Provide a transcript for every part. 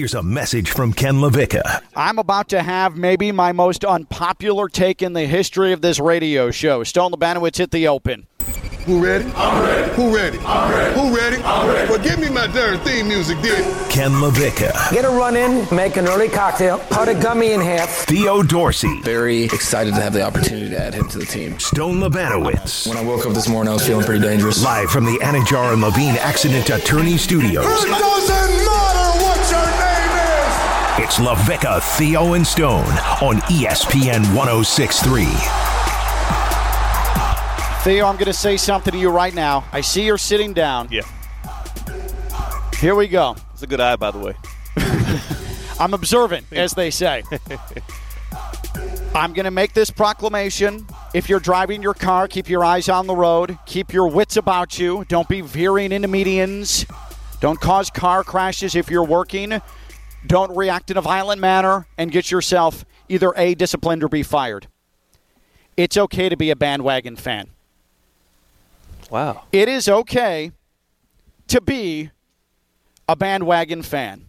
here's a message from Ken LaVicka. I'm about to have maybe my most unpopular take in the history of this radio show. Stone Labanowitz hit the open. Who ready? I'm ready. Who ready? I'm ready. Who ready? I'm ready. Well, give me my darn theme music, then. Ken LaVicka. Get a run in, make an early cocktail, cut a gummy in half. Theo Dorsey. Very excited to have the opportunity to add him to the team. Stone Labanowitz. When I woke up this morning, I was feeling pretty dangerous. Live from the Anidjar and Levine Accident Attorney Studios. It doesn't matter what your name is. It's LaVicka, Theo, and Stone on ESPN 1063. Theo, I'm going to say something to you right now. I see you're sitting down. Yeah. Here we go. It's a good eye, by the way. I'm observant, as they say. I'm going to make this proclamation. If you're driving your car, keep your eyes on the road. Keep your wits about you. Don't be veering into medians. Don't cause car crashes if you're working. Don't react in a violent manner and get yourself either A, disciplined or B, fired. It's okay to be a bandwagon fan. Wow. It is okay to be a bandwagon fan.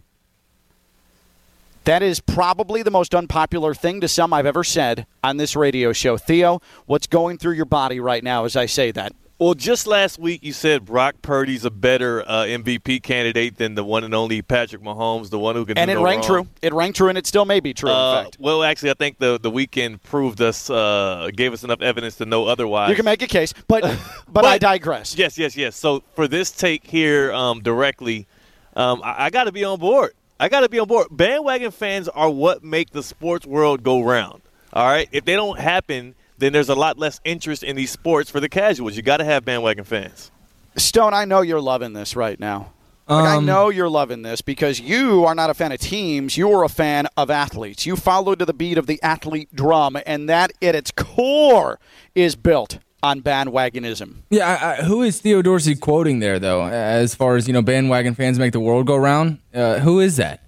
That is probably the most unpopular thing to some I've ever said on this radio show. Theo, what's going through your body right now as I say that? Well, just last week you said Brock Purdy's a better uh, MVP candidate than the one and only Patrick Mahomes, the one who can. And do it no rang wrong. true. It rang true, and it still may be true. Uh, in fact, well, actually, I think the the weekend proved us, uh, gave us enough evidence to know otherwise. you can make a case, but but, But- I digress. Yes, yes, yes. So for this take here um, directly, um, I, I got to be on board. I got to be on board. Bandwagon fans are what make the sports world go round. All right, if they don't happen, then there's a lot less interest in these sports for the casuals. You got to have bandwagon fans. Stone, I know you're loving this right now. Like, I Um, know you're loving this because you are not a fan of teams. You are a fan of athletes. You follow to the beat of the athlete drum, and that at its core is built on bandwagonism. Yeah, I, I, who is Theo Dorsey quoting there, though? As far as you know, bandwagon fans make the world go round. Uh, who is that?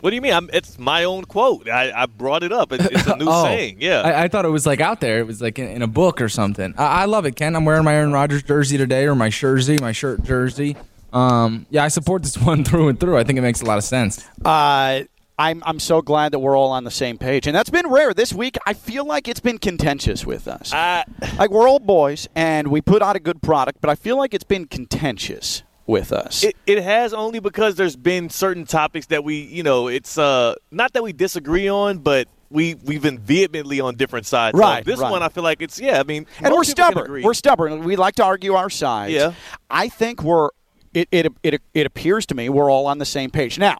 What do you mean? I'm, it's my own quote. I, I brought it up. It's, it's a new Oh. saying. Yeah. I, I thought it was like out there. It was like in, in a book or something. I, I love it, Ken. I'm wearing my Aaron Rodgers jersey today, or my jersey, my shirt jersey. Um, yeah, I support this one through and through. I think it makes a lot of sense. Uh, I'm I'm so glad that we're all on the same page, and that's been rare this week. I feel like it's been contentious with us. I, like we're old boys, and we put out a good product, but I feel like it's been contentious with us. It, it has only because there's been certain topics that we, you know, it's uh not that we disagree on, but we we've been vehemently on different sides. So Right, this right. one, I feel like it's yeah. I mean, and we're most people can stubborn. We're stubborn. We like to argue our sides. Yeah. I think we're. It, it it it appears to me we're all on the same page now.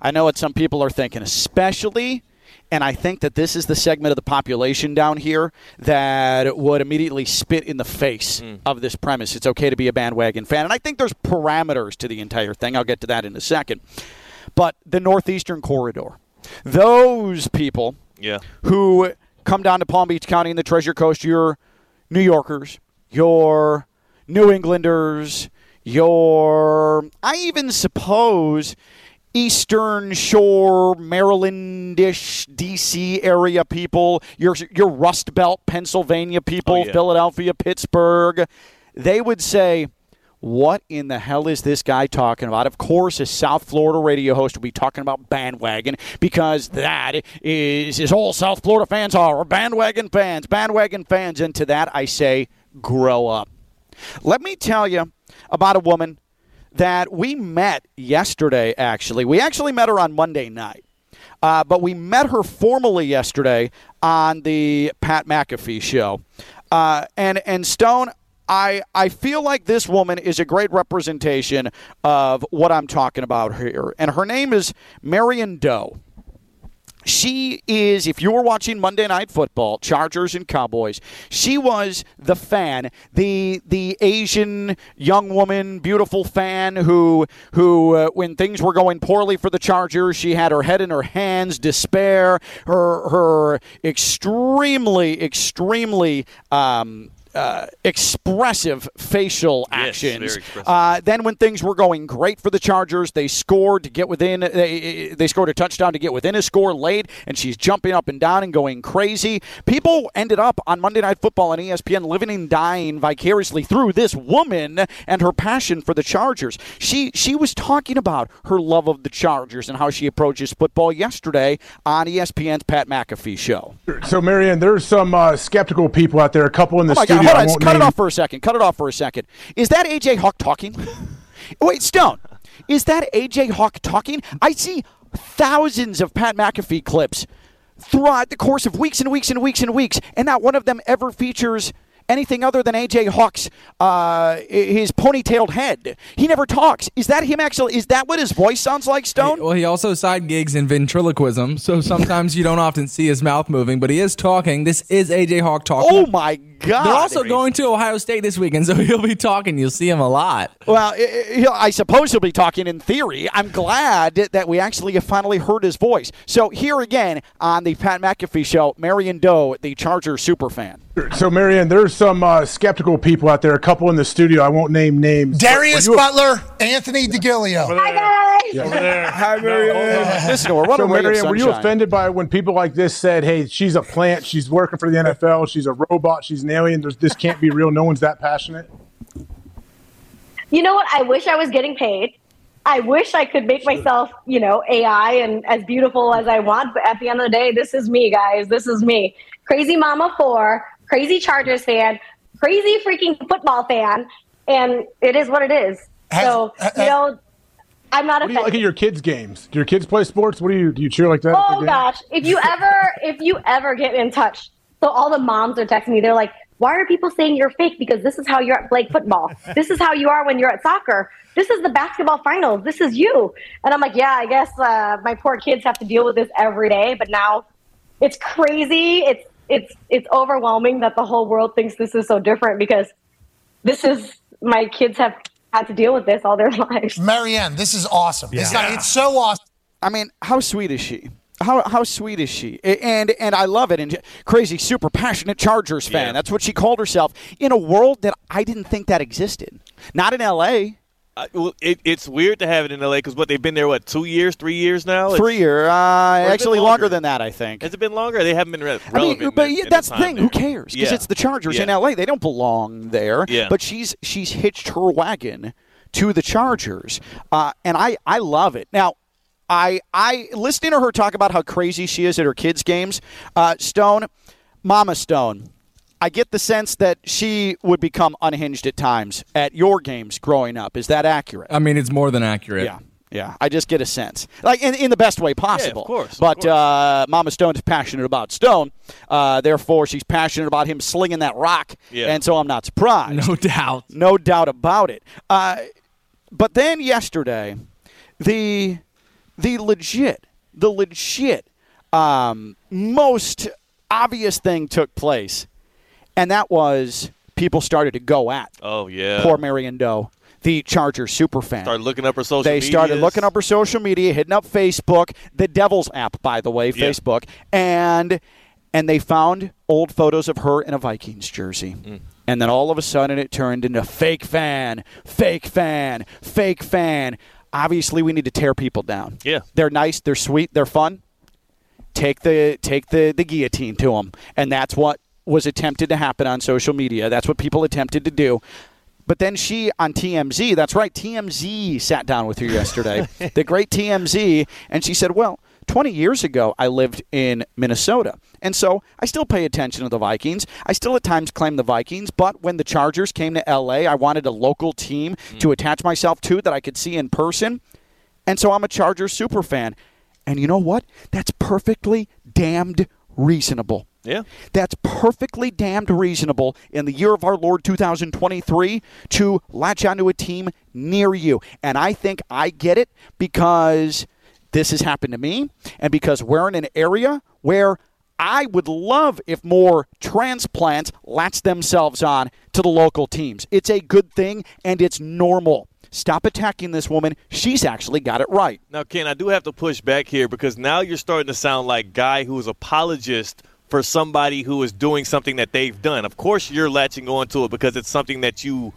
I know what some people are thinking, especially. And I think that this is the segment of the population down here that would immediately spit in the face Hmm. of this premise. It's okay to be a bandwagon fan. And I think there's parameters to the entire thing. I'll get to that in a second. But the Northeastern Corridor, those people yeah. who come down to Palm Beach County and the Treasure Coast, your New Yorkers, your New Englanders, your, I even suppose, Eastern Shore, Marylandish, D.C. area people, your, your Rust Belt, Pennsylvania people, Oh, yeah. Philadelphia, Pittsburgh, they would say, what in the hell is this guy talking about? Of course, a South Florida radio host will be talking about bandwagon because that is, is all South Florida fans are, or bandwagon fans, bandwagon fans. And to that, I say, grow up. Let me tell you about a woman that we met yesterday, actually. We actually met her on Monday night. Uh, but we met her formally yesterday on the Pat McAfee show. Uh, and and Stone, I I feel like this woman is a great representation of what I'm talking about here. And her name is Marion Doe. She is, if you were watching Monday Night Football, Chargers and Cowboys, she was the fan, the the Asian young woman, beautiful fan who who, uh, when things were going poorly for the Chargers, she had her head in her hands, despair, her her extremely extremely. Um, uh, expressive facial Yes, actions. very expressive. Uh, then, when things were going great for the Chargers, they scored to get within. They, they scored a touchdown to get within a score late, and she's jumping up and down and going crazy. People ended up on Monday Night Football on ESPN living and dying vicariously through this woman and her passion for the Chargers. She she was talking about her love of the Chargers and how she approaches football yesterday on ESPN's Pat McAfee show. So, Marianne, there's some uh, skeptical people out there. A couple in the Oh studio. God! Hold on, won't cut it off for a second. Cut it off for a second. Is that AJ Hawk talking? Wait, Stone. Is that AJ Hawk talking? I see thousands of Pat McAfee clips throughout the course of weeks and weeks and weeks and weeks, and not one of them ever features anything other than AJ Hawk's uh, his ponytailed head. He never talks. Is that him? Actually, is that what his voice sounds like, Stone? Well, he also side gigs in ventriloquism, so sometimes you don't often see his mouth moving, but he is talking. This is AJ Hawk talking. Oh my God! They're also going to Ohio State this weekend, so he'll be talking. You'll see him a lot. Well, I- I suppose he'll be talking in theory. I'm glad that we actually have finally heard his voice. So here again on the Pat McAfee show, Marion Doe, the Charger superfan. So, Marion, there's some uh, skeptical people out there. A couple in the studio. I won't name names. Darius you a- Butler, Anthony DeGilio. Hi, Marianne. Listen to her. What So, a ray of Marianne, were you offended by when people like this said, "Hey, she's a plant. She's working for the NFL. She's a robot. She's an alien. There's, this can't be real. No one's that passionate." You know what? I wish I was getting paid. I wish I could make myself, you know, AI and as beautiful as I want. But at the end of the day, this is me, guys. This is me. Crazy Mama 4, crazy Chargers fan, crazy freaking football fan. And it is what it is. Has- so, ha- you know, I'm not you like at your kids' games? Do your kids play sports? What do you do? You cheer like that? Oh gosh, if you ever if you ever get in touch, so all the moms are texting me. They're like, "Why are people saying you're fake? Because this is how you're at Blake football. This is how you are when you're at soccer. This is the basketball finals. This is you." And I'm like, "Yeah, I guess uh, my poor kids have to deal with this every day." But now, it's crazy. It's it's it's overwhelming that the whole world thinks this is so different because this is my kids have had to deal with this all their lives. Marianne, this is awesome. It's, not, it's so awesome. I mean, how sweet is she? How, how sweet is she? And and I love it. And crazy, super passionate Chargers fan. Yeah. That's what she called herself in a world that I didn't think that existed. Not in L.A. I, well, it, it's weird to have it in LA because what they've been there what two years, three years now. It's- Three year, uh, actually longer? longer than that, I think. Has it been longer? They haven't been re- I mean, but in- yeah, in that's the thing. there. Who cares? Because Yeah. it's the Chargers in LA. They don't belong there. Yeah. But she's she's hitched her wagon to the Chargers, uh, and I I love it. Now, I I listening to her talk about how crazy she is at her kids' games. Uh, Stone, Mama Stone. I get the sense that she would become unhinged at times at your games growing up. Is that accurate? I mean, it's more than accurate. Yeah. Yeah, I just get a sense, like in, in the best way possible. course, of But course. Uh, Mama Stone is passionate about Stone, uh, therefore she's passionate about him slinging that rock, Yeah. and so I'm not surprised. No doubt. No doubt about it. Uh, but then yesterday, the the legit, the legit, um, most obvious thing took place, and that was people started to go at Oh yeah. poor Marion Doe, the Chargers super fan. Started looking up her social. They started looking up her social media, hitting up Facebook, the Devil's app, by the way, Yeah. Facebook, and and they found old photos of her in a Vikings jersey. Mm. And then all of a sudden, it turned into fake fan, fake fan, fake fan. Obviously, we need to tear people down. Yeah. they're nice, they're sweet, they're fun. Take the take the the guillotine to them, and that's what was attempted to happen on social media. That's what people attempted to do. But then she on TMZ, that's right, TMZ sat down with her yesterday, the great TMZ, and she said, Well, 20 years ago, I lived in Minnesota. And so I still pay attention to the Vikings. I still at times claim the Vikings, but when the Chargers came to LA, I wanted a local team mm. to attach myself to that I could see in person. And so I'm a Chargers super fan. And you know what? That's perfectly damned reasonable. Yeah. That's perfectly damned reasonable in the year of our Lord 2023 to latch onto a team near you. And I think I get it because this has happened to me and because we're in an area where I would love if more transplants latch themselves on to the local teams. It's a good thing and it's normal. Stop attacking this woman. She's actually got it right. Now, Ken, I do have to push back here because now you're starting to sound like guy who's apologist for somebody who is doing something that they've done. Of course, you're latching on to it because it's something that you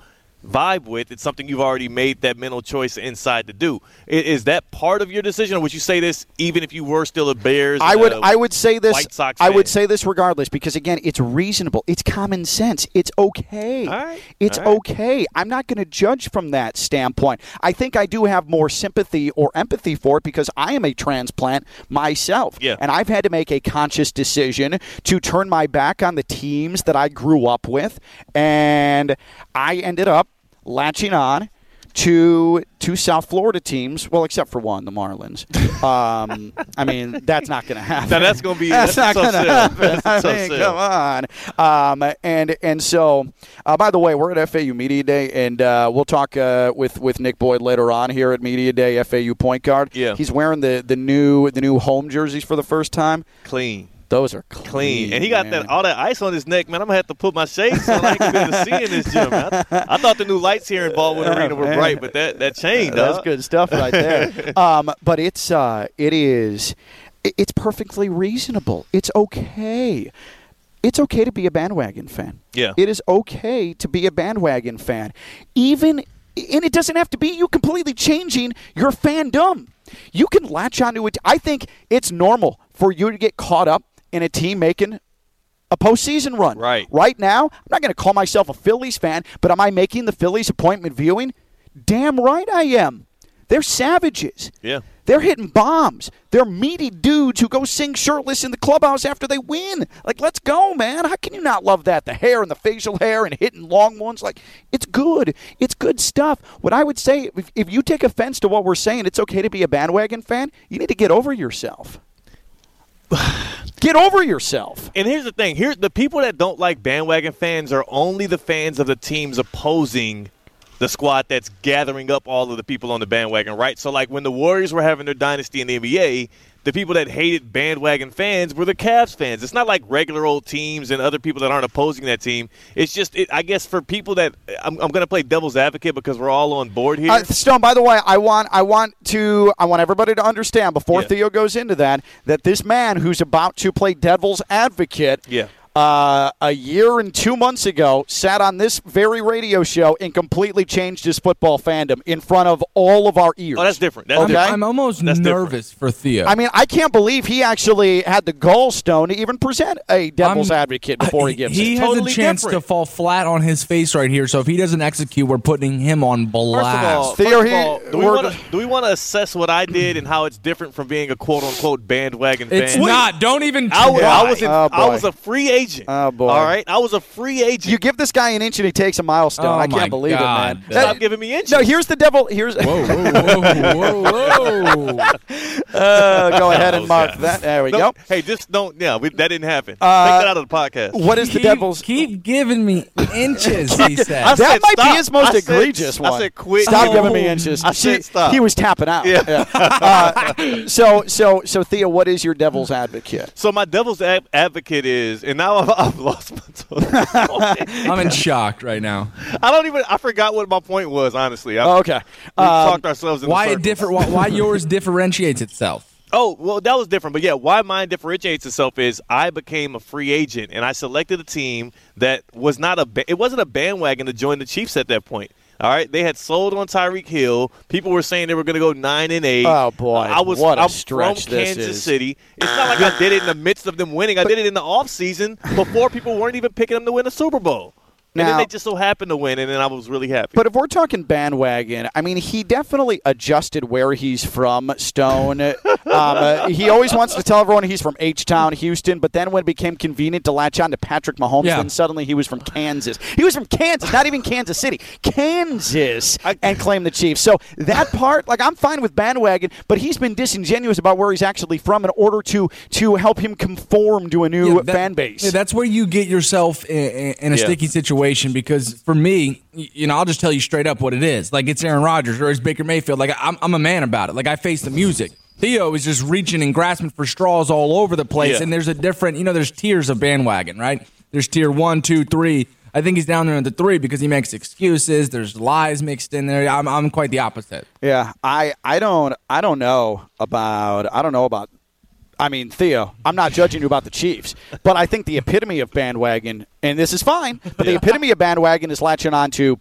vibe with. It's something you've already made that mental choice inside to do. Is that part of your decision, or would you say this even if you were still a Bears? I would I would say this White Sox I would say this regardless because again it's reasonable it's common sense it's okay right. it's right. okay I'm not going to judge from that standpoint I think I do have more sympathy or empathy for it because I am a transplant myself Yeah. and I've had to make a conscious decision to turn my back on the teams that I grew up with and I ended up latching on to two South Florida teams. Well, except for one, the Marlins. Um, I mean, that's not going to happen. Now, that's gonna be- that's, that's not going to happen. That's I mean, come on. Um, and and so, uh, by the way, we're at FAU Media Day, and uh, we'll talk uh, with with Nick Boyd later on here at Media Day. FAU point guard. Yeah. he's wearing the the new the new home jerseys for the first time. clean. Those are clean, Clean, and he got man. that all that ice on his neck, man. I'm gonna have to put my shades on. I ain't gonna be able to see in this gym. Man. I, I thought the new lights here in Baldwin Arena were bright, but that that changed. That's good stuff right there. um, but it's uh, it is it's perfectly reasonable. It's okay. It's okay to be a bandwagon fan. Yeah. It is okay to be a bandwagon fan. Even and it doesn't have to be you completely changing your fandom. You can latch onto it. I think it's normal for you to get caught up in a team making a postseason run. Right. Right now, I'm not going to call myself a Phillies fan, but am I making the Phillies appointment viewing? Damn right I am. They're savages. Yeah. They're hitting bombs. They're meaty dudes who go sing shirtless in the clubhouse after they win. Like, let's go, man. How can you not love that? The hair and the facial hair and hitting long ones. Like, it's good. It's good stuff. What I would say, if, if you take offense to what we're saying, it's okay to be a bandwagon fan, you need to get over yourself. get over yourself. And here's the thing: here, the people that don't like bandwagon fans are only the fans of the teams opposing the squad that's gathering up all of the people on the bandwagon, right? So, like when the Warriors were having their dynasty in the NBA, the people that hated bandwagon fans were the Cavs fans. It's not like regular old teams and other people that aren't opposing that team. It's just, it, I guess, for people that I'm, I'm going to play devil's advocate because we're all on board here. Uh, Stone. By the way, I want I want to I want everybody to understand before Yeah. Theo goes into that that this man who's about to play devil's advocate. Yeah. Uh, a year and two months ago, sat on this very radio show and completely changed his football fandom in front of all of our ears. oh, that's different. That's Okay. different. I'm almost That's different. nervous for Theo. I mean, I can't believe he actually had the gallstone to even present a devil's I'm- advocate before he I- gives He it. has Totally a chance different. to fall flat on his face right here. So if he doesn't execute, we're putting him on First blast. of all, Theo, first of all, do we wanna- do we want to assess what I did and how it's different from being a quote unquote bandwagon it's fan? not. Don't even. I was, I was, in, Oh, I was a free agent. Oh, boy. All right, I was a free agent. You give this guy an inch and he takes a milestone. Oh, I can't believe God. it, man. Stop giving me inches. No, here's the devil. Here's Whoa, whoa, whoa, whoa, whoa. uh, go ahead and mark guys. that. There we No, go. Hey, just don't. Yeah, we, that didn't happen. Uh, Take that out of the podcast. What is the devil's? Keep giving me inches. He said. I that said might be stop. his most I said- egregious I said quit. Stop Oh. giving me inches. I said stop. He was tapping out. Yeah. Uh, so, so, so, Theo, what is your devil's advocate? So my devil's ad- advocate is, and now I've, I've lost my. I'm in shock right now. I don't even. I forgot what my point was. Honestly, I, Oh, okay. we Um, talked ourselves Why it different? Why, why yours differentiates itself? Oh, well, that was different. But yeah, why mine differentiates itself is I became a free agent and I selected a team that was not a it wasn't a bandwagon to join the Chiefs at that point. All right, they had sold on Tyreek Hill. People were saying they were going to go nine and eight. Oh, boy. I was What a I'm stretch from Kansas is. City. It's not like I did it in the midst of them winning. I did it in the off season before people weren't even picking them to win a Super Bowl. And Now- then they just so happened to win, and then I was really happy. But if we're talking bandwagon, I mean, he definitely adjusted where he's from, Stone. um, uh, he always wants to tell everyone he's from H Town, Houston, but then when it became convenient to latch on to Patrick Mahomes, Yeah. then suddenly he was from Kansas. He was from Kansas, not even Kansas City, Kansas, and claimed the Chiefs. So that part, like, I'm fine with bandwagon, but he's been disingenuous about where he's actually from in order to to help him conform to a new Yeah, that- fan base. yeah, that's where you get yourself in, in a sticky situation because for me, you know, I'll just tell you straight up what it is. Like it's Aaron Rodgers or it's Baker Mayfield. Like I'm, I'm a man about it. Like I face the music. Theo is just reaching and grasping for straws all over the place, Yeah. and there's a different, you know, there's tiers of bandwagon, right? There's tier one, two, three. I think he's down there in the three because he makes excuses. There's lies mixed in there. I'm, I'm quite the opposite. Yeah, I, I don't I don't know about I don't know about I mean, Theo, I'm not judging you about the Chiefs, but I think the epitome of bandwagon, and this is fine, but the epitome of bandwagon is latching on to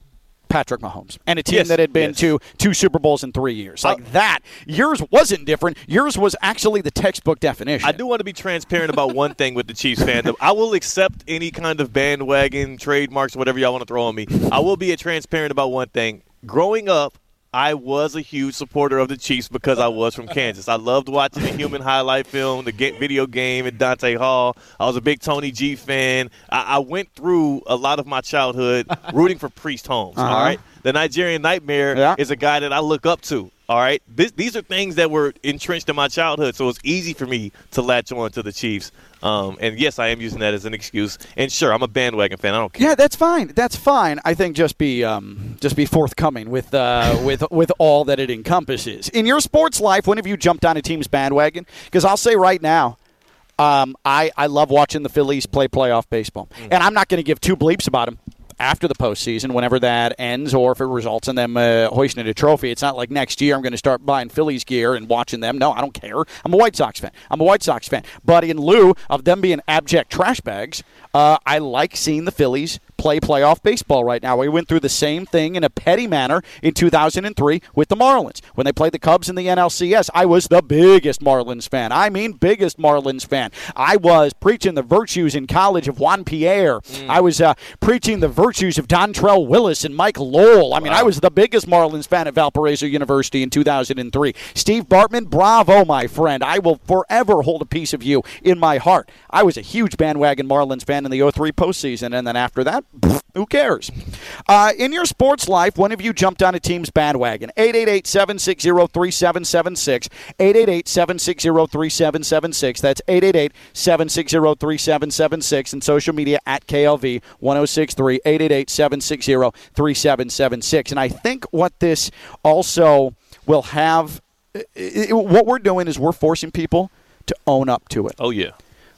Patrick Mahomes and a team Yes, that had been yes. to two Super Bowls in three years. Like uh, that. Yours wasn't different. Yours was actually the textbook definition. I do want to be transparent about one thing with the Chiefs fandom. I will accept any kind of bandwagon, trademarks, whatever y'all want to throw on me. I will be transparent about one thing. Growing up, I was a huge supporter of the Chiefs because I was from Kansas. I loved watching the human highlight film, the video game at Dante Hall. I was a big Tony G fan. I, I went through a lot of my childhood rooting for Priest Holmes. Uh-huh. all right, the Nigerian Nightmare Yeah. is a guy that I look up to. All right, this, these are things that were entrenched in my childhood, so it's easy for me to latch on to the Chiefs. Um, and yes, I am using that as an excuse. And sure, I'm a bandwagon fan. I don't care. Yeah, that's fine. That's fine. I think just be um, just be forthcoming with uh, with with all that it encompasses in your sports life. When have you jumped on a team's bandwagon? Because I'll say right now, um, I I love watching the Phillies play playoff baseball, Mm. and I'm not going to give two bleeps about them. After the postseason, whenever that ends, or if it results in them uh, hoisting a trophy, it's not like next year I'm going to start buying Phillies gear and watching them. No, I don't care. I'm a White Sox fan. I'm a White Sox fan. But in lieu of them being abject trash bags, uh, I like seeing the Phillies play playoff baseball right now. We went through the same thing in a petty manner in 2003 with the Marlins. When they played the Cubs in the NLCS, I was the biggest Marlins fan. I mean, biggest Marlins fan. I was preaching the virtues in college of Juan Pierre. I was uh, preaching the virtues of Dontrelle Willis and Mike Lowell. I mean, I was the biggest Marlins fan at Valparaiso University in 2003. Steve Bartman, bravo, my friend. I will forever hold a piece of you in my heart. I was a huge bandwagon Marlins fan in the 03 postseason, and then after that, who cares? Uh, in your sports life, when have you jumped on a team's bandwagon? 888 760 3776. 888 760 3776. That's 888 760 3776. And social media at KLV 1063. 888 760 3776. And I think what this also will have, i- i- what we're doing is we're forcing people to own up to it. Oh yeah.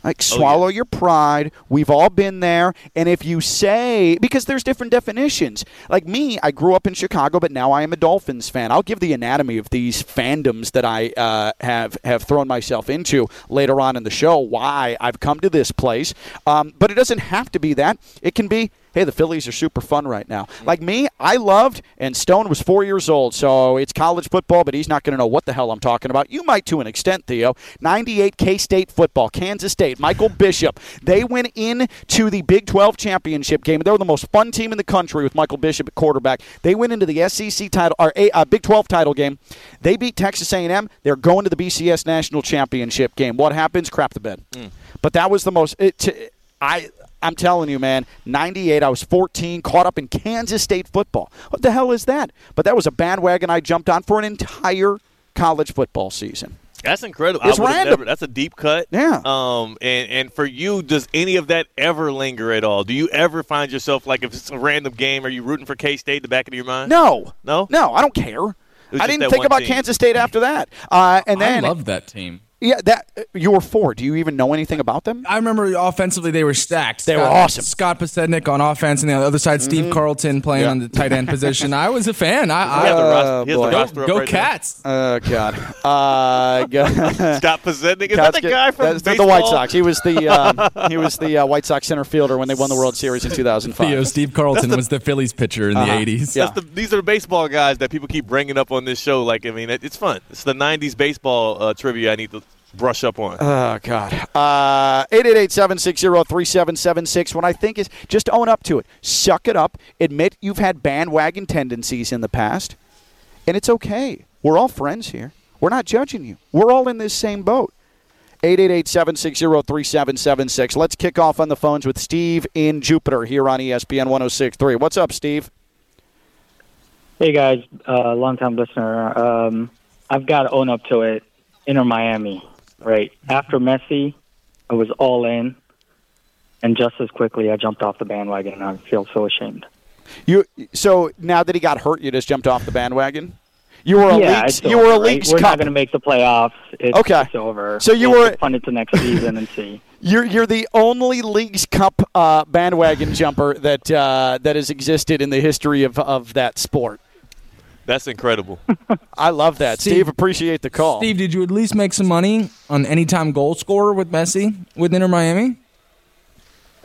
Like swallow your pride. We've all been there. And if you say because there's different definitions. Like me, I grew up in Chicago, but now I am a Dolphins fan. I'll give the anatomy of these fandoms that I uh, have have thrown myself into later on in the show. Why I've come to this place, um, but it doesn't have to be that. It can be. Hey, the Phillies are super fun right now. Like me, I loved, and Stone was four years old, so it's college football, but he's not going to know what the hell I'm talking about. You might to an extent, Theo. 98 K State football, Kansas State, Michael Bishop. They went in to the Big 12 championship game. They were the most fun team in the country with Michael Bishop at quarterback. They went into the SEC title or a uh, Big 12 title game. They beat Texas A&M. They're going to the BCS national championship game. What happens? Crap the bed. But that was the most. It, t- I. I'm telling you, man, 98, I was 14, caught up in Kansas State football. What the hell is that? But that was a bandwagon I jumped on for an entire college football season. That's incredible. It's I random. Never, that's a deep cut. Yeah. Um. And and for you, does any of that ever linger at all? Do you ever find yourself like if it's a random game, are you rooting for K State in the back of your mind? No. No? No, I don't care. I didn't think about team. Kansas State after that. Uh, and then, I love that team. Yeah, that uh, you were four. Do you even know anything about them? I remember offensively they were stacked. They were awesome. Scott Podsednik on offense, and the other side, Steve Carlton playing Yeah. on the tight end position. I was a fan. I, He has the I roster, he has the roster go, go right. Cats. Oh God. Uh, go- Scott Podsednik. Is that the guy from That's the- White Sox? He was the um, he was the uh, White Sox center fielder when they won the World Series in 2005. Theo, Steve Carlton was the Phillies pitcher in Uh-huh. the 80s. Yeah. That's the, these are the baseball guys that people keep bringing up on this show. Like, I mean, it, it's fun. It's the '90s baseball uh, trivia I need to brush up on. Oh God. Uh, Eight eight eight seven six zero three seven seven six. What I think is just own up to it. Suck it up. Admit you've had bandwagon tendencies in the past, and it's okay. We're all friends here. We're not judging you. We're all in this same boat. 888-760-3776. Let's kick off on the phones with Steve in Jupiter here on ESPN 1063. What's up, Steve? Hey guys, uh, long time listener. Um, I've got to own up to it. Inter Miami, right? After Messi, I was all in, and just as quickly I jumped off the bandwagon, and I feel so ashamed. You so now that he got hurt, you just jumped off the bandwagon? You were a yeah, leagues, you were a right? leagues We're cup. not going to make the playoffs. It's, Okay. it's over. So you were- punt it to next season and see. You're you're the only Leagues Cup uh, bandwagon jumper that uh, that has existed in the history of, of that sport. That's incredible. I love that. Steve, Steve- appreciate the call. Steve, did you at least make some money on anytime goal scorer with Messi with Inter Miami?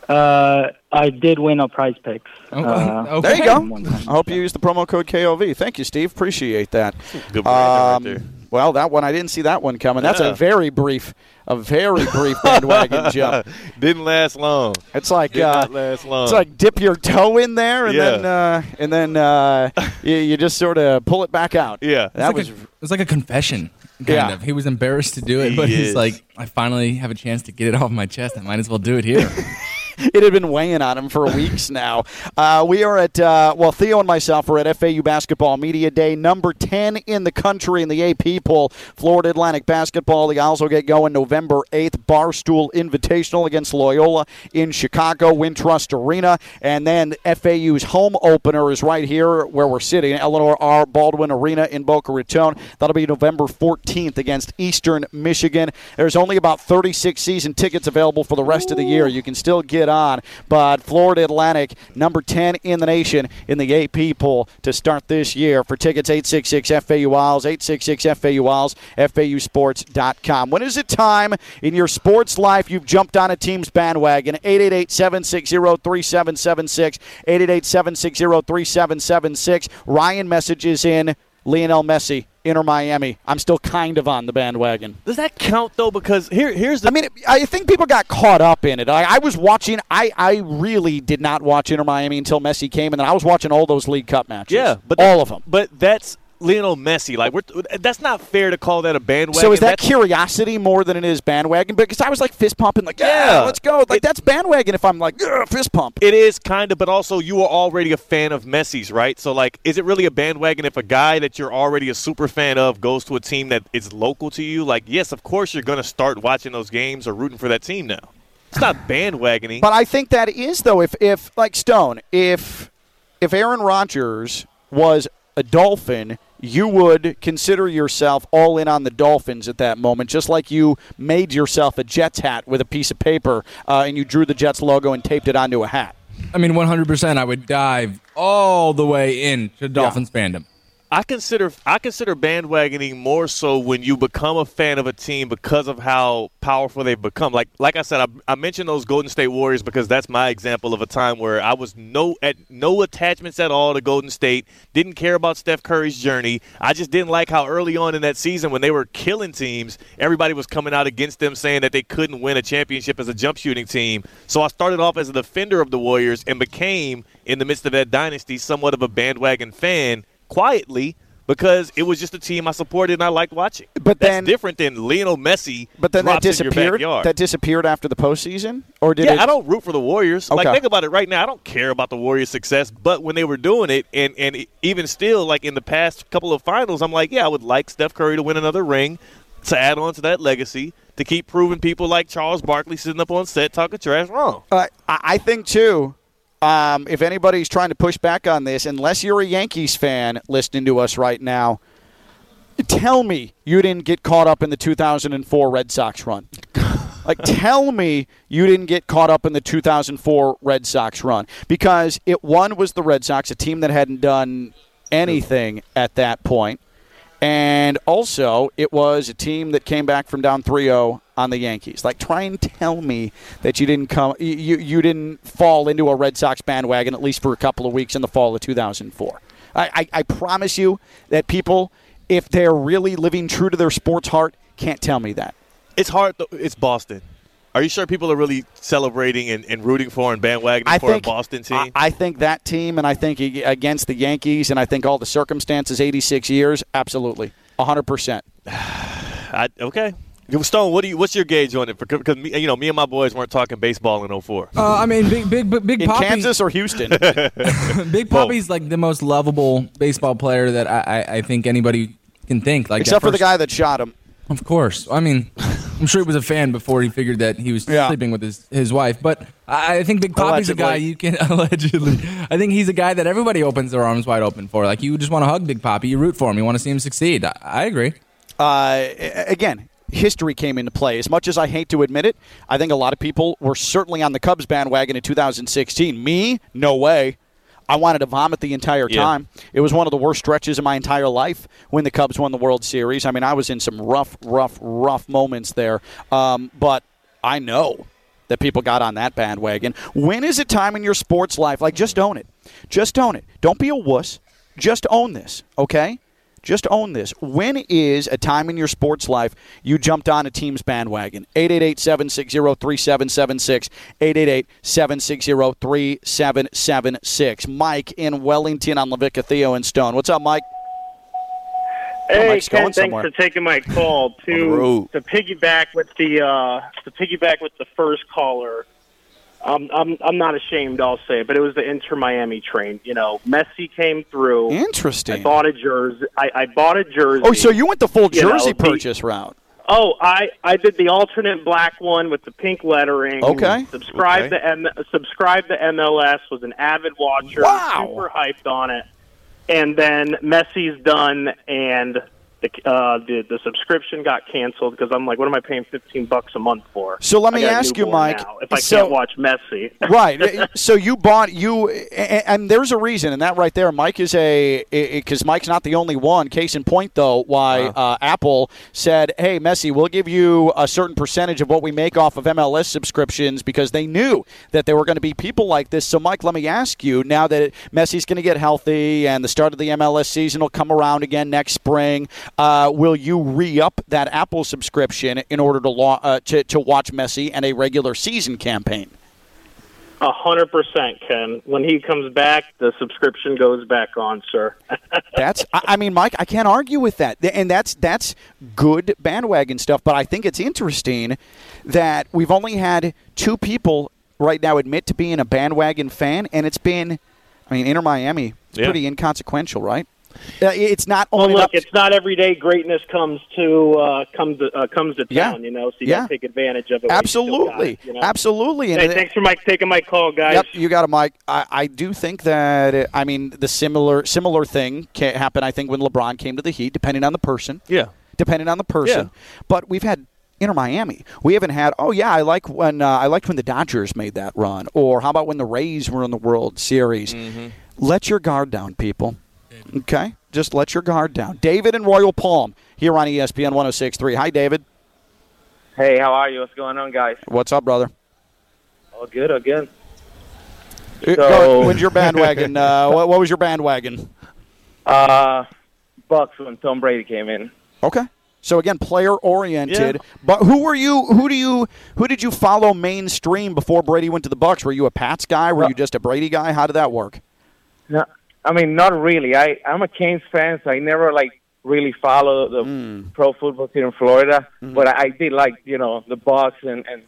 Uh, I did win a PrizePicks. Oh, Uh, okay. There you go. I hope you use the promo code KOV. Thank you, Steve. Appreciate that. Good branding right Um, there. well, that one I didn't see that one coming. That's Yeah. a very brief, a very brief bandwagon jump. Didn't last long. It's like Did uh, not last long. it's like dip your toe in there and Yeah. then uh, and then uh, you, you just sort of pull it back out. yeah. that It's was like a, it's like a confession. Kind Yeah. of. He was embarrassed to do it, but He he's like, I finally have a chance to get it off my chest. I might as well do it here. it had been weighing on him for weeks now. Uh, we are at, uh, well, Theo and myself are at FAU Basketball Media Day, number 10 in the country in the AP poll. Florida Atlantic Basketball. The Owls will get going November 8th. Barstool Invitational against Loyola in Chicago, Wintrust Arena. And then FAU's home opener is right here where we're sitting, Eleanor R. Baldwin Arena in Boca Raton. That'll be November 14th against Eastern Michigan. There's only about 36 season tickets available for the rest of the year. You can still get on, but Florida Atlantic, number 10 in the nation in the AP poll to start this year. For tickets, 866 FAU Owls, 866 FAU Owls, FAUsports.com. When is it time in your sports life you've jumped on a team's bandwagon? 888 760 3776, 888 760 3776. Ryan messages in Lionel Messi, Inter Miami. I'm still kind of on the bandwagon. Does that count though? Because here, here's the. I mean, I think people got caught up in it. I, I was watching. I, I really did not watch Inter Miami until Messi came, and then I was watching all those League Cup matches. yeah, but all of them. But that's Lionel Messi. Like we're that's not fair to call that a bandwagon. So is that That's- curiosity more than it is bandwagon? Because I was like fist pumping, like yeah, Yeah. let's go. Like It- that's bandwagon. If I'm like "Ugh, fist pump, It is kind of, but also you are already a fan of Messi's, right? So, like, is it really a bandwagon if a guy that you're already a super fan of goes to a team that is local to you? Like, yes, of course you're going to start watching those games or rooting for that team now. It's not bandwagoning. But I think that is though. If if like Stone, if if Aaron Rodgers was a Dolphin, you would consider yourself all in on the Dolphins at that moment, just like you made yourself a Jets hat with a piece of paper uh, and you drew the Jets logo and taped it onto a hat. I mean, 100%. I would dive all the way into Dolphins fandom. I consider I consider bandwagoning more so when you become a fan of a team because of how powerful they've become. Like like I said, I, I mentioned those Golden State Warriors because that's my example of a time where I was no at no attachments at all to Golden State. Didn't care about Steph Curry's journey. I just didn't like how early on in that season when they were killing teams, everybody was coming out against them saying that they couldn't win a championship as a jump shooting team. So I started off as a defender of the Warriors and became in the midst of that dynasty somewhat of a bandwagon fan quietly because it was just a team I supported and I liked watching. But That's then- different than Lionel Messi. But then that drops in your disappeared. That disappeared after the postseason, or did yeah, it? I don't root for the Warriors. Like, think about it right now. I don't care about the Warriors' success, but when they were doing it, and and even still, like in the past couple of finals, I'm like, yeah, I would like Steph Curry to win another ring to add on to that legacy to keep proving people like Charles Barkley sitting up on set talking trash wrong. Uh, I think too. Um, if anybody's trying to push back on this, unless you're a Yankees fan listening to us right now, tell me you didn't get caught up in the 2004 Red Sox run. like, tell me you didn't get caught up in the 2004 Red Sox run because it one was the Red Sox, a team that hadn't done anything at that point. And also, it was a team that came back from down 3-0 on the Yankees. Like, try and tell me that you didn't come, you you didn't fall into a Red Sox bandwagon at least for a couple of weeks in the fall of 2004. I, I, I promise you that people, if they're really living true to their sports heart, can't tell me that. It's hard. Though. It's Boston. Are you sure people are really celebrating and, and rooting for and bandwagoning I for think a Boston team? I, I think that team, and I think against the Yankees, and I think all the circumstances, 86 years, absolutely, 100 percent. I, okay. Stone, what do you? What's your gauge on it? Because you know, me and my boys weren't talking baseball in 04. Uh, I mean, Big Big Big, big In Poppy, Kansas or Houston? Big Papi's like the most lovable baseball player that I, I, I think anybody can think. Like Except at for the guy that shot him. Of course. I mean, I'm sure he was a fan before he figured that he was Yeah. sleeping with his, his wife. But I I think Big Papi's a guy you can allegedly. I think he's a guy that everybody opens their arms wide open for. Like you just want to hug Big Papi, you root for him, you want to see him succeed. I, I agree. uh, again, history came into play. As much as I hate to admit it, I think a lot of people were certainly on the Cubs bandwagon in 2016. Me, no way. I wanted to vomit the entire Yeah. time. It was one of the worst stretches of my entire life when the Cubs won the World Series. I mean, I was in some rough, rough, rough moments there. Um, but I know that people got on that bandwagon. When is it time in your sports life? Like, just own it. Just own it. Don't be a wuss. Just own this, okay? Just own this. When is a time in your sports life you jumped on a team's bandwagon? 888 760 3776. 888 760 3776. Mike in Wellington on LaVicka Theo and Stone. What's up, Mike? Hey, Mike's Ken, thanks for taking my call. To to piggyback with the uh, to piggyback with the first caller. Um, I'm I'm not ashamed. I'll say, but it was the Inter Miami train. You know, Messi came through. Interesting. I bought a jersey. I, I bought a jersey. Oh, so you went the full You know, jersey the- purchase route. Oh, I I did the alternate black one with the pink lettering. Okay. Subscribe Okay. to M- subscribe to MLS. Was an avid watcher. Wow. Super hyped on it. And then Messi's done, and the uh, the the subscription got canceled because I'm like, what am I paying fifteen bucks a month for? So let me ask you, Mike, now, if I so- can't watch Messi, right. So you bought you, and, and there's a reason, and that right there, Mike is a because Mike's not the only one. Case in point, though, why uh, Apple said, "Hey, Messi, we'll give you a certain percentage of what we make off of MLS subscriptions," because they knew that there were going to be people like this. So, Mike, let me ask you, now that Messi's going to get healthy and the start of the MLS season will come around again next spring, uh, will you re-up that Apple subscription in order to, lo- uh, to to watch Messi and a regular season campaign? a hundred percent, Ken. When he comes back, the subscription goes back on, sir. That's, I I mean, Mike, I can't argue with that, and that's that's good bandwagon stuff. But I think it's interesting that we've only had two people right now admit to being a bandwagon fan, and it's been, I mean, Inter Miami, it's Yeah. pretty inconsequential, right? Uh, it's not Well, look, up- it's not every day greatness comes to uh, comes to, uh, comes to Yeah. town. You know, so you Yeah. got to take advantage of it. while you got absolutely, it, you know? absolutely. Hey, thanks for my taking my call, guys. Yep, you got it, Mike. I, I do think that uh, I mean the similar similar thing can happen. I think when LeBron came to the Heat, depending on the person. Yeah. depending on the person. But we've had Inter Miami. We haven't had. Oh yeah, I like when uh, I liked when the Dodgers made that run, or how about when the Rays were in the World Series? Let your guard down, people. Okay, just let your guard down. David and Royal Palm here on ESPN 106.3. Hi, David. Hey, how are you? What's going on, guys? What's up, brother? All good, all good. Uh, go- when's your bandwagon? uh, what, what was your bandwagon? Uh, Bucks when Tom Brady came in. Okay. So again, player oriented. Yeah. But who were you? Who do you? Who did you follow mainstream before Brady went to the Bucks? Were you a Pats guy? Were you just a Brady guy? How did that work? No, I mean, not really. I I'm a Canes fan, so I never like really follow the Hmm. pro football team in Florida. Mm-hmm. But I, I did like you know the Bucks and and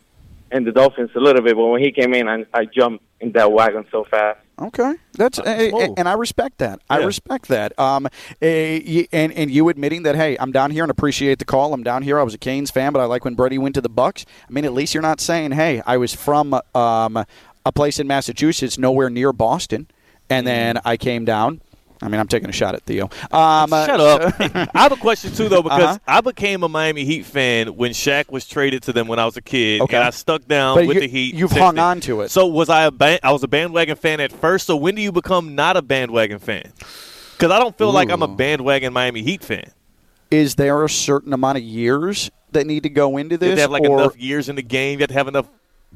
and the Dolphins a little bit. But when he came in, I, I jumped in that wagon so fast. Okay, that's eh, and I respect that. I respect that. Um, eh, y- and and you admitting that, hey, I'm down here and appreciate the call. I'm down here. I was a Canes fan, but I like when Brady went to the Bucks. I mean, at least you're not saying, hey, I was from um, a place in Massachusetts, nowhere near Boston, and then I came down. I mean, I'm taking a shot at Theo. Um, uh, Shut up. I have a question too, though, because Uh-huh. I became a Miami Heat fan when Shaq was traded to them when I was a kid, Okay. and I stuck down But with you- the Heat. you've hung on to it. So was I a I was a bandwagon fan at first. So when do you become not a bandwagon fan? Because I don't feel like I'm a bandwagon Miami Heat fan. is there a certain amount of years that need to go into You this? have have like or, enough years in the game. You have to have enough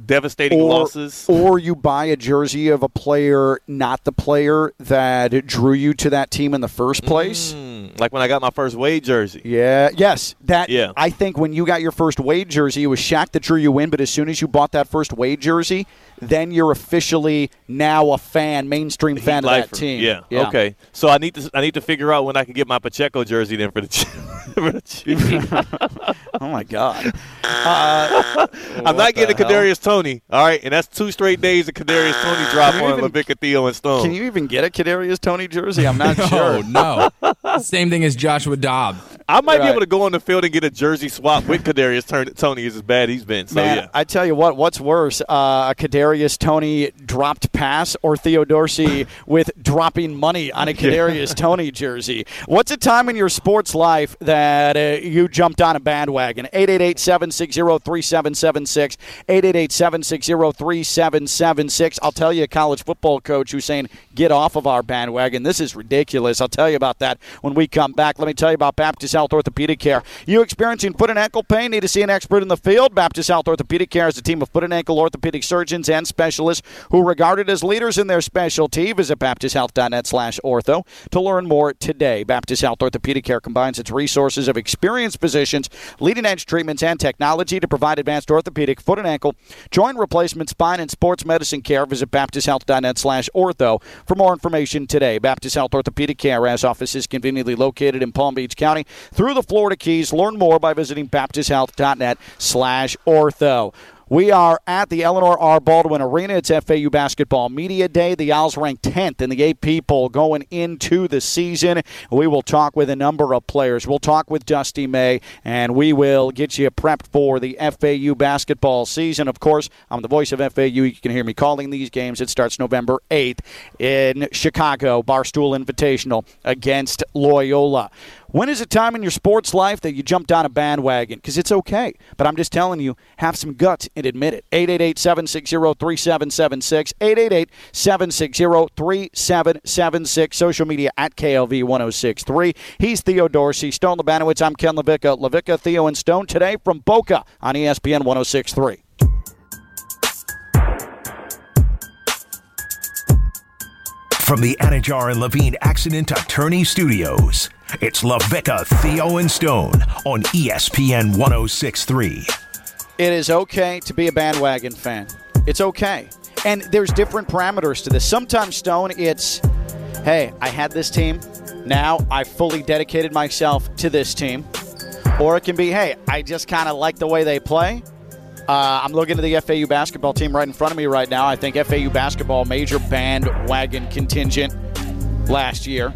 devastating or, losses. or you buy a jersey of a player, not the player that drew you to that team in the first place. Mm, like when I got my first Wade jersey. Yeah. Yes. That. Yeah. I think when you got your first Wade jersey, it was Shaq that drew you in. But as soon as you bought that first Wade jersey, then you're officially now a fan, mainstream fan of that team. Yeah. Okay. So I need to I need to figure out when I can get my Pacheco jersey then for the for the oh my God. Uh, I'm not getting a the? Kadarius Toney. All right, and that's two straight days of Kadarius Toney drop Can you on even- LaVicka Theo and Stone. Can you even get a Kadarius Toney jersey? I'm not No, sure. no. Same thing as Joshua Dobbs. I might be able to go on the field and get a jersey swap with Kadarius Toney. Is as bad he's been. So Man, yeah. I tell you what, what's worse, uh, a Kadarius Toney dropped pass or Theo Dorsey with dropping money on a Kadarius Toney jersey? What's a time in your sports life that uh, you jumped on a bandwagon? 888-760-3776, 888-760-3776. I'll tell you a college football coach who's saying, get off of our bandwagon. This is ridiculous. I'll tell you about that when we come back. Let me tell you about Baptist Health Orthopedic Care. You experiencing foot and ankle pain? Need to see an expert in the field? Baptist Health Orthopedic Care is a team of foot and ankle orthopedic surgeons and specialists who are regarded as leaders in their specialty. Visit baptisthealth.net slash ortho to learn more today. Baptist Health Orthopedic Care combines its resources of experienced physicians, leading edge treatments, and technology to provide advanced orthopedic, foot and ankle, joint replacement, spine, and sports medicine care. Visit baptisthealth.net slash ortho for more information today. Baptist Health Orthopedic Care has offices conveniently located in Palm Beach County through the Florida Keys. Learn more by visiting baptisthealth.net slash ortho. We are at the Eleanor R. Baldwin Arena. It's FAU Basketball Media Day. The Owls ranked 10th in the AP poll going into the season. We will talk with a number of players. We'll talk with Dusty May, and we will get you prepped for the FAU basketball season. Of course, I'm the voice of FAU. You can hear me calling these games. It starts November 8th in Chicago, Barstool Invitational against Loyola. When is a time in your sports life that you jumped on a bandwagon? Because it's okay. But I'm just telling you, have some guts and admit it. 888 760 3776. 888 760 3776. Social media at KLV 1063. He's Theo Dorsey. Stone Labanowitz. I'm Ken LaVicka. LaVicka, Theo, and Stone today from Boca on ESPN 1063. From the Anidjar and Levine Accident Attorney Studios, it's LaVicka, Theo, and Stone on ESPN 1063. It is okay to be a bandwagon fan. It's okay. And there's different parameters to this. Sometimes, Stone, it's, hey, I had this team. Now I fully dedicated myself to this team. Or it can be, hey, I just kind of like the way they play. Uh, I'm looking at the FAU basketball team right in front of me right now. I think FAU basketball major bandwagon contingent last year,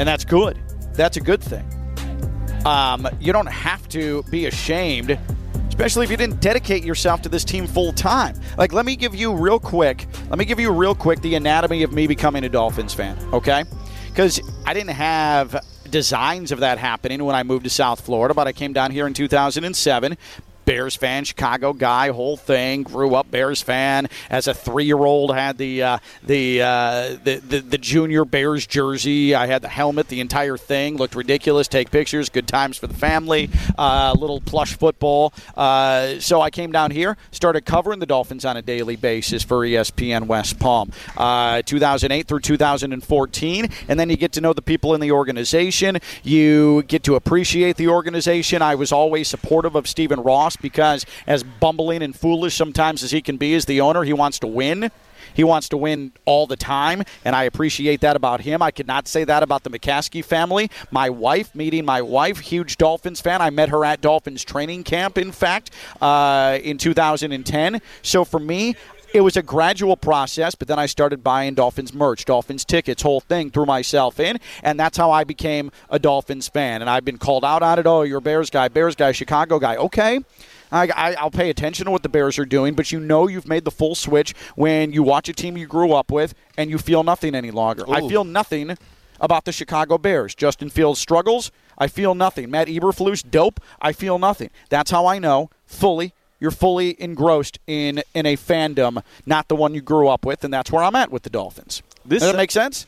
and that's good. That's a good thing. Um, you don't have to be ashamed, especially if you didn't dedicate yourself to this team full time. Like, let me give you real quick. Let me give you real quick the anatomy of me becoming a Dolphins fan. Okay, because I didn't have designs of that happening when I moved to South Florida, but I came down here in 2007. Bears fan, Chicago guy, whole thing. Grew up Bears fan. As a three-year-old, had the uh, the, uh, the the the junior Bears jersey. I had the helmet, the entire thing. Looked ridiculous. Take pictures. Good times for the family. Uh, little plush football. Uh, so I came down here, started covering the Dolphins on a daily basis for ESPN West Palm. Uh, 2008 through 2014, and then you get to know the people in the organization. You get to appreciate the organization. I was always supportive of Stephen Ross because, as bumbling and foolish sometimes as he can be as the owner, he wants to win. He wants to win all the time, and I appreciate that about him. I could not say that about the McCaskey family. My wife, meeting my wife, huge Dolphins fan. I met her at Dolphins training camp, in fact, uh, in 2010. So for me, it was a gradual process, but then I started buying Dolphins merch, Dolphins tickets, whole thing, threw myself in, and that's how I became a Dolphins fan. And I've been called out on it. Oh, you're a Bears guy, Bears guy, Chicago guy. Okay. I, I, I'll pay attention to what the Bears are doing, but you know you've made the full switch when you watch a team you grew up with and you feel nothing any longer. I feel nothing about the Chicago Bears. Justin Fields struggles. I feel nothing. Matt Eberflus dope. I feel nothing. That's how I know fully you're fully engrossed in in a fandom, not the one you grew up with, and that's where I'm at with the Dolphins. This- Does that make sense?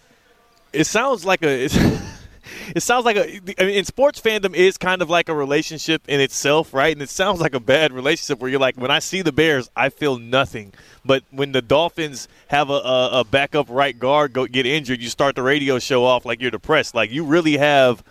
it sounds like a it's, it sounds like a I mean, in sports fandom is kind of like a relationship in itself right and it sounds like a bad relationship where you're like when i see the bears i feel nothing but when the dolphins have a, a, a backup right guard go get injured you start the radio show off like you're depressed like you really have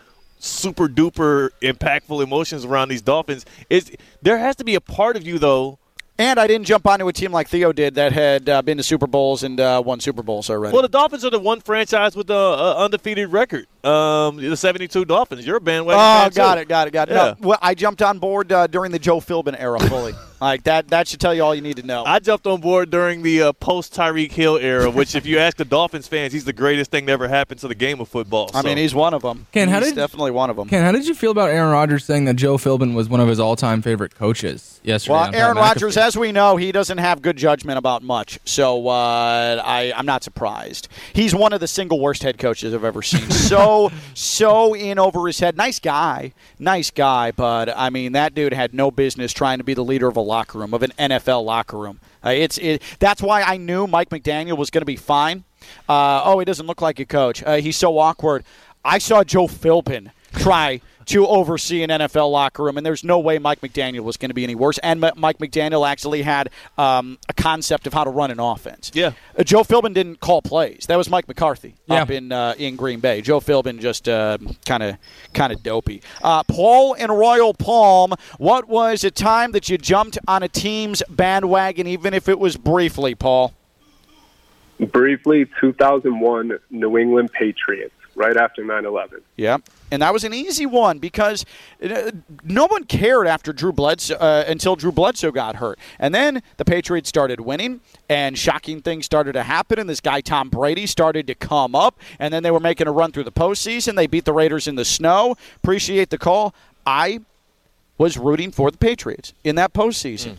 super duper impactful emotions around these dolphins is there has to be a part of you though And I didn't jump onto a team like Theo did that had uh, been to Super Bowls and uh, won Super Bowls already. Well, the Dolphins are the one franchise with the uh, undefeated record. Um, the 72 Dolphins. You're a bandwagon Oh, got too. it, got it, got it. Yeah. No, well, I jumped on board uh, during the Joe Philbin era fully. like that, that should tell you all you need to know. I jumped on board during the uh, post Tyreek Hill era, which, if you ask the Dolphins fans, he's the greatest thing that ever happened to the game of football. I mean, he's one of them. Ken, how did- definitely one of them. Ken, how did you feel about Aaron Rodgers saying that Joe Philbin was one of his all-time favorite coaches yesterday? Well, Aaron Rodgers, as we know, he doesn't have good judgment about much, so uh, I, I'm not surprised. He's one of the single worst head coaches I've ever seen. So, so in over his head. Nice guy, nice guy, but I mean, that dude had no business trying to be the leader of a locker room, of an NFL locker room. Uh, it's it, that's why I knew Mike McDaniel was going to be fine. Uh, oh, he doesn't look like a coach. Uh, he's so awkward. I saw Joe Philbin try to oversee an NFL locker room, and there's no way Mike McDaniel was going to be any worse. And M- Mike McDaniel actually had um, a concept of how to run an offense. Yeah. Uh, Joe Philbin didn't call plays. That was Mike McCarthy Yeah. up in uh, in Green Bay. Joe Philbin just kind of kind of dopey. Uh, Paul and Royal Palm. What was a time that you jumped on a team's bandwagon, even if it was briefly, Paul? Briefly, 2001 New England Patriots, right after 9 11. Yeah, and that was an easy one because uh, no one cared after Drew Bledsoe uh, until Drew Bledsoe got hurt, and then the Patriots started winning, and shocking things started to happen, and this guy Tom Brady started to come up, and then they were making a run through the postseason. They beat the Raiders in the snow. Appreciate the call. I was rooting for the Patriots in that postseason.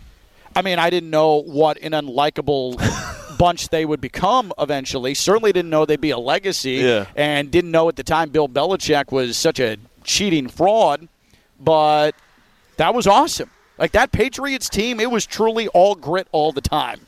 I mean, I didn't know what an unlikable bunch they would become eventually. Certainly didn't know they'd be a legacy, Yeah. and didn't know at the time Bill Belichick was such a cheating fraud. But that was awesome. Like that Patriots team, it was truly all grit all the time.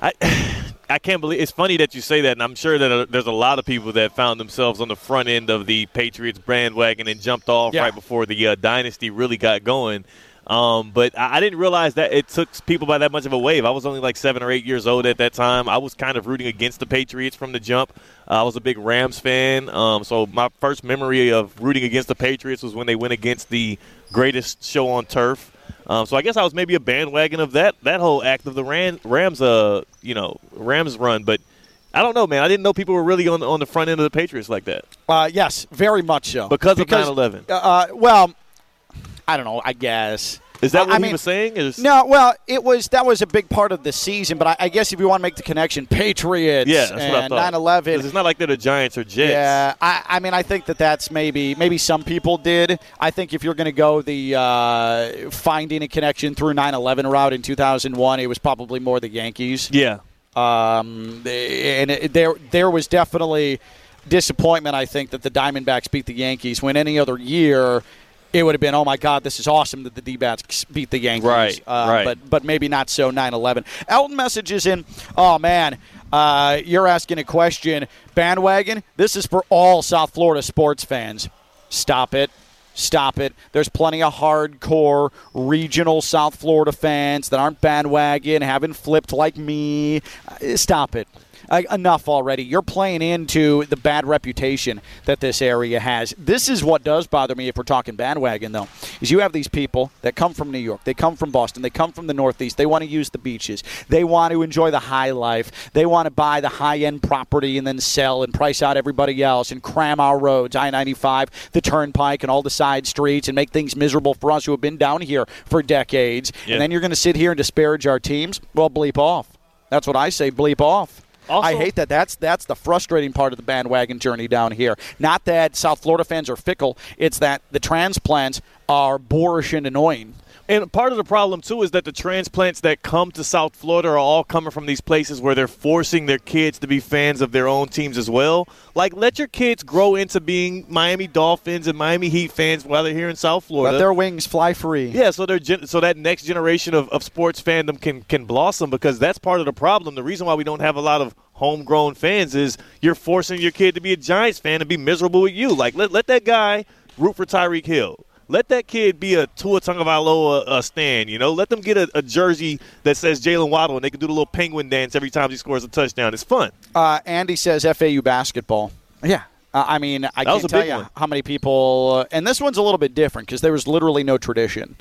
I I can't believe it's funny that you say that, and I'm sure that uh, there's a lot of people that found themselves on the front end of the Patriots bandwagon and jumped off Yeah. right before the uh, dynasty really got going. Um, but I, I didn't realize that it took people by that much of a wave. I was only like seven or eight years old at that time. I was kind of rooting against the Patriots from the jump. Uh, I was a big Rams fan, um, so my first memory of rooting against the Patriots was when they went against the greatest show on turf. Um, so I guess I was maybe a bandwagon of that that whole act of the Ram, Rams, uh, you know, Rams run. But I don't know, man. I didn't know people were really on on the front end of the Patriots like that Uh, yes, very much so. because of 9/11. Uh, well, I don't know. I guess Is that what I he mean, was saying? Is No, well, it was that was a big part of the season, but I, I guess if you want to make the connection, Patriots yeah, that's what I and thought. 9/11. 'Cause It's not like they're the Giants or Jets. Yeah, I, I mean, I think that that's maybe maybe some people did. I think if you're going to go the uh, finding a connection through 9/11 route in 2001, it was probably more the Yankees. Yeah. Um, and it, there there was definitely disappointment. I think that the Diamondbacks beat the Yankees when any other year. It would have been, oh my God, this is awesome that the D-backs beat the Yankees. Right, Uh, right. But but maybe not so 9/11. Elton messages in. Oh man, uh, you're asking a question. Bandwagon. This is for all South Florida sports fans. Stop it. Stop it. There's plenty of hardcore regional South Florida fans that aren't bandwagon, haven't flipped like me. Uh, Stop it. Uh, enough already. You're playing into the bad reputation that this area has. This is what does bother me if we're talking bandwagon, though, is you have these people that come from New York, they come from Boston, they come from the Northeast, they want to use the beaches, they want to enjoy the high life, they want to buy the high-end property and then sell and price out everybody else and cram our roads, I-95, the Turnpike, and all the side streets and make things miserable for us who have been down here for decades. And then you're going to sit here and disparage our teams? Well, bleep off. That's what I say. Bleep off. Also- I hate that. That's that's the frustrating part of the bandwagon journey down here. Not that South Florida fans are fickle. It's that the transplants are boorish and annoying. And part of the problem too is that the transplants that come to South Florida are all coming from these places where they're forcing their kids to be fans of their own teams as well. Like, let your kids grow into being Miami Dolphins and Miami Heat fans while they're here in South Florida. Let their wings fly free. Yeah, so they're gen- so that next generation of, of sports fandom can can blossom because that's part of the problem. The reason why we don't have a lot of homegrown fans is you're forcing your kid to be a Giants fan and be miserable with you. Like let let that guy root for Tyreek Hill. Let that kid be a Tua Tagovailoa uh, stand. You know, let them get a, a jersey that says Jaylen Waddle and they can do the little penguin dance every time he scores a touchdown. It's fun. Uh, Andy says FAU basketball. Yeah. Uh, I mean, I That can't tell you one. how many people, uh, and this one's a little bit different because there was literally no tradition.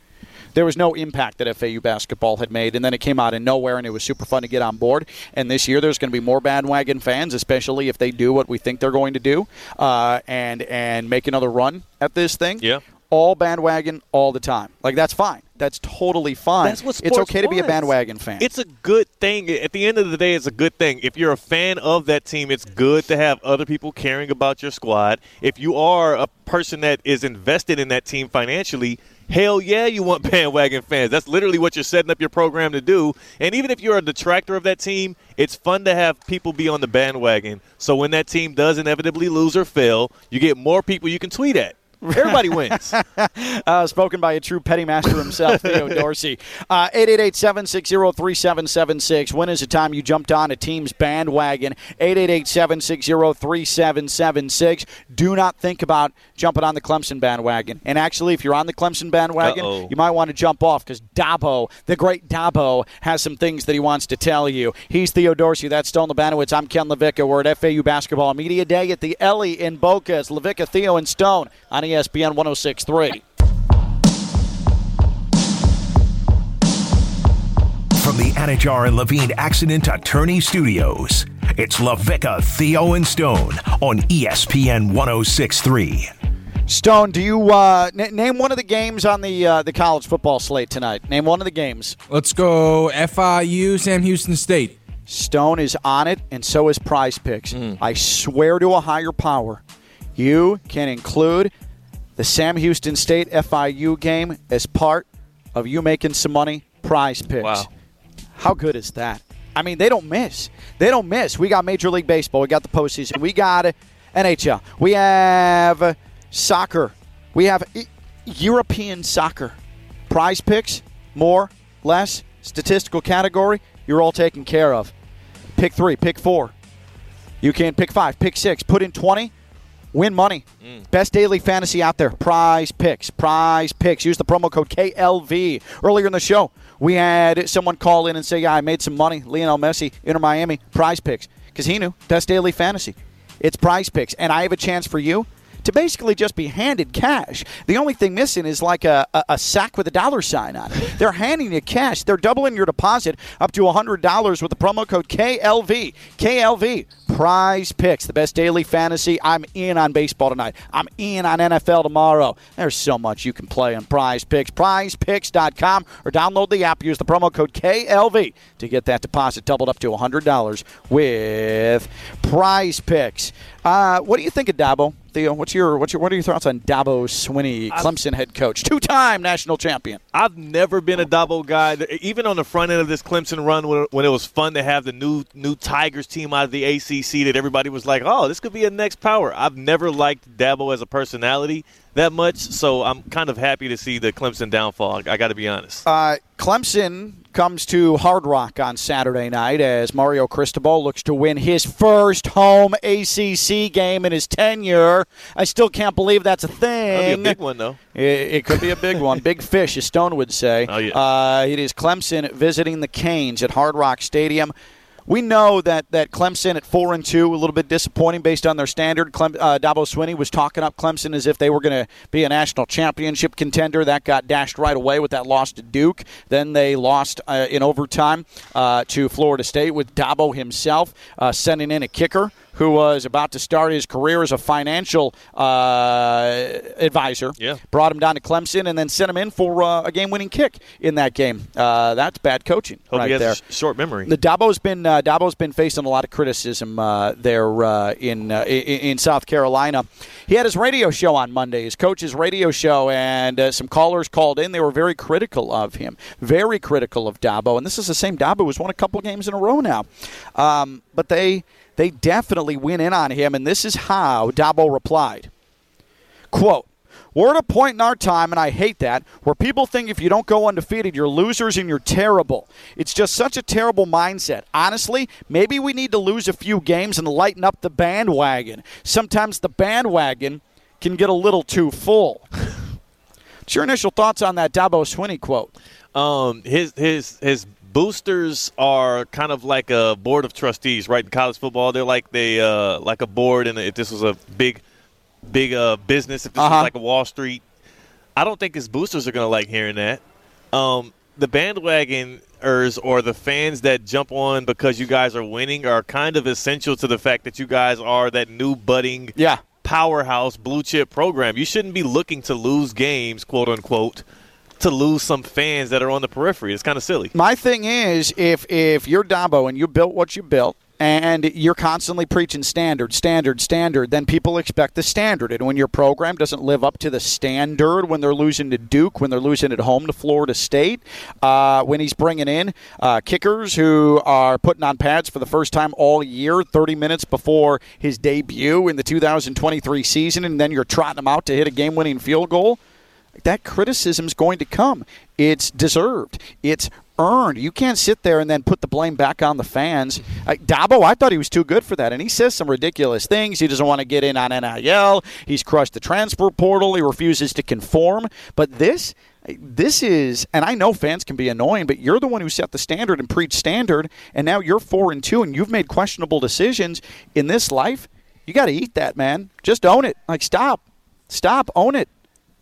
There was no impact that FAU basketball had made, and then it came out of nowhere, and it was super fun to get on board. And this year, there's going to be more bandwagon fans, especially if they do what we think they're going to do, uh, and and make another run at this thing. Yeah. All bandwagon all the time. Like that's fine. That's totally fine. That's what sports it's sports okay to be a bandwagon fan. It's a good thing. At the end of the day, it's a good thing. If you're a fan of that team, it's good to have other people caring about your squad. If you are a person that is invested in that team financially, hell yeah, you want bandwagon fans. That's literally what you're setting up your program to do. And even if you're a detractor of that team, it's fun to have people be on the bandwagon. So when that team does inevitably lose or fail, you get more people you can tweet at. Everybody wins. uh, spoken by a true petty master himself, Theo Dorsey. Uh, 888-760-3776. When is the time you jumped on a team's bandwagon? 888-760-3776. Do not think about jumping on the Clemson bandwagon. And actually, if you're on the Clemson bandwagon, Uh-oh. you might want to jump off because Dabo, the great Dabo, has some things that he wants to tell you. He's Theo Dorsey. That's Stone Labanowitz. I'm Ken LaVicka. We're at FAU Basketball Media Day at the Ellie in Boca. It's LaVicka, Theo, and Stone on ESPN 1063. From the Anidjar and Levine Accident Attorney Studios, it's LaVicka, Theo, and Stone on ESPN 1063. Stone, do you uh, n- name one of the games on the uh, the college football slate tonight? Name one of the games. Let's go FIU, Sam Houston State. Stone is on it, and so is PrizePicks. I swear to a higher power, you can include the Sam Houston State FIU game as part of you making some money. PrizePicks. Wow. How good is that? I mean, they don't miss. They don't miss. We got Major League Baseball. We got the postseason. We got NHL. We have soccer. We have European soccer. PrizePicks, more, less, statistical category, you're all taken care of. Pick three, pick four. You can pick five, pick six, put in 20, win money. Mm. Best daily fantasy out there. PrizePicks. Prize picks. Use the promo code KLV. Earlier in the show, we had someone call in and say, Yeah, I made some money. Lionel Messi, Inter Miami, PrizePicks. Because he knew. Best daily fantasy. It's PrizePicks. And I have a chance for you to basically just be handed cash. The only thing missing is like a, a, a sack with a dollar sign on it. They're handing you cash. They're doubling your deposit up to $100 with the promo code KLV. KLV. PrizePicks, the best daily fantasy. I'm in on baseball tonight. I'm in on NFL tomorrow. There's so much you can play on PrizePicks. Prizepicks.com or download the app. Use the promo code KLV to get that deposit doubled up to $100 with PrizePicks. Uh, what do you think of Dabo? Theo, what's your what's your what are your thoughts on Dabo Swinney, Clemson head coach, two-time national champion? I've never been a Dabo guy. Even on the front end of this Clemson run, when, when it was fun to have the new new Tigers team out of the ACC, that everybody was like, "Oh, this could be a next power." I've never liked Dabo as a personality that much, so I'm kind of happy to see the Clemson downfall. I got to be honest. Uh, Clemson comes to Hard Rock on Saturday night as Mario Cristobal looks to win his first home ACC game in his tenure. I still can't believe that's a thing. Be a big one, though. It, it could be a big one. Big fish, as Stone would say. Oh, yeah. uh, it is Clemson visiting the Canes at Hard Rock Stadium. We know that, that Clemson at four and two, a little bit disappointing based on their standard. Clem, uh, Dabo Swinney was talking up Clemson as if they were going to be a national championship contender. That got dashed right away with that loss to Duke. Then they lost uh, in overtime uh, to Florida State with Dabo himself uh, sending in a kicker who was about to start his career as a financial uh, advisor. Yeah. Brought him down to Clemson and then sent him in for uh, a game-winning kick in that game. Uh, that's bad coaching Hope right there. short memory. The Dabo's been uh, Dabo's been facing a lot of criticism uh, there uh, in, uh, in South Carolina. He had his radio show on Monday, his coach's radio show, and uh, some callers called in. They were very critical of him, very critical of Dabo. And this is the same Dabo who's won a couple games in a row now. Um, but they they definitely went in on him, and this is how Dabo replied. Quote. We're at a point in our time, and I hate that, where people think if you don't go undefeated, you're losers and you're terrible. It's just such a terrible mindset. Honestly, maybe we need to lose a few games and lighten up the bandwagon. Sometimes the bandwagon can get a little too full. What's your initial thoughts on that Dabo Swinney quote? Um, his his his boosters are kind of like a board of trustees, right? In college football, they're like they uh, like a board, and if this was a big big uh, business, if this Uh-huh. was like a Wall Street, I don't think his boosters are going to like hearing that. um, the bandwagoners or the fans that jump on because you guys are winning are kind of essential to the fact that you guys are that new budding yeah. powerhouse blue chip program. You shouldn't be looking to lose games, quote unquote, to lose some fans that are on the periphery. It's kind of silly. My thing is, if if you're Dabo and you built what you built, and you're constantly preaching standard, standard, standard, then people expect the standard. And when your program doesn't live up to the standard, when they're losing to Duke, when they're losing at home to Florida State, uh, when he's bringing in uh, kickers who are putting on pads for the first time all year, 30 minutes before his debut in the 2023 season, and then you're trotting them out to hit a game winning field goal that criticism is going to come. It's deserved. It's earned. You can't sit there and then put the blame back on the fans. Uh, Dabo, I thought he was too good for that, and he says some ridiculous things. He doesn't want to get in on NIL. He's crushed the transfer portal. He refuses to conform. But this. This is, and I know fans can be annoying, but you're the one who set the standard and preached standard, and now you're four and two, and you've made questionable decisions in this life. You got to eat that, man. Just own it. Like, stop, stop, own it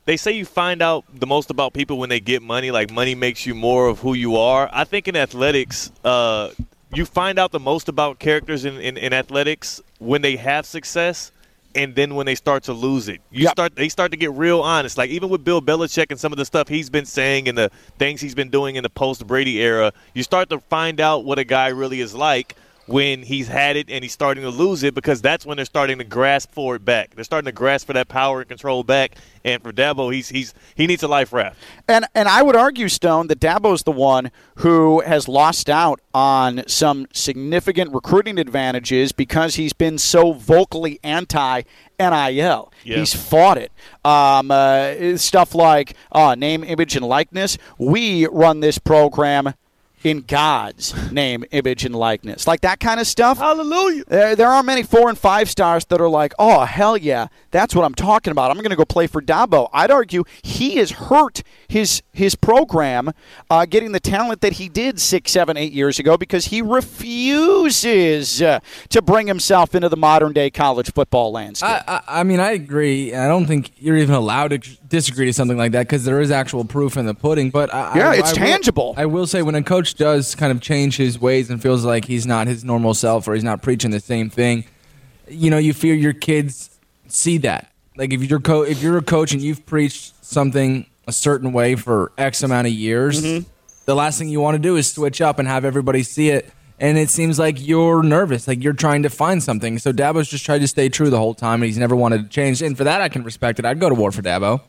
they say you find out the most about people when they get money. Like money makes you more of who you are. I think in athletics, uh, you find out the most about characters in, in, in, athletics when they have success and then when they start to lose it. You yep. start they start to get real honest. Like even with Bill Belichick and some of the stuff he's been saying and the things he's been doing in the post Brady era, you start to find out what a guy really is like when he's had it and he's starting to lose it because that's when they're starting to grasp for it back. They're starting to grasp for that power and control back. And for Dabo, he's he's he needs a life raft. And and I would argue, Stone, that Dabo's the one who has lost out on some significant recruiting advantages because he's been so vocally anti NIL. Yeah. He's fought it. Um, uh, stuff like uh, name, image, and likeness. We run this program in God's name, image, and likeness. Like that kind of stuff. Hallelujah. There, there are many four and five stars that are like, oh, hell yeah, that's what I'm talking about. I'm going to go play for Dabo. I'd argue he has hurt his, his program uh, getting the talent that he did six, seven, eight years ago because he refuses uh, to bring himself into the modern day college football landscape. I, I, I mean, I agree. I don't think you're even allowed to disagree to something like that because there is actual proof in the pudding. But I, yeah, I, it's tangible. Will, I will say when a coach coach does kind of change his ways and feels like he's not his normal self or he's not preaching the same thing, you know, you fear your kids see that. Like if you're co- if you're a coach and you've preached something a certain way for X amount of years, mm-hmm. the last thing you want to do is switch up and have everybody see it. And it seems like you're nervous, like you're trying to find something. So Dabo's just tried to stay true the whole time, and he's never wanted to change. And for that, I can respect it. I'd go to war for Dabo.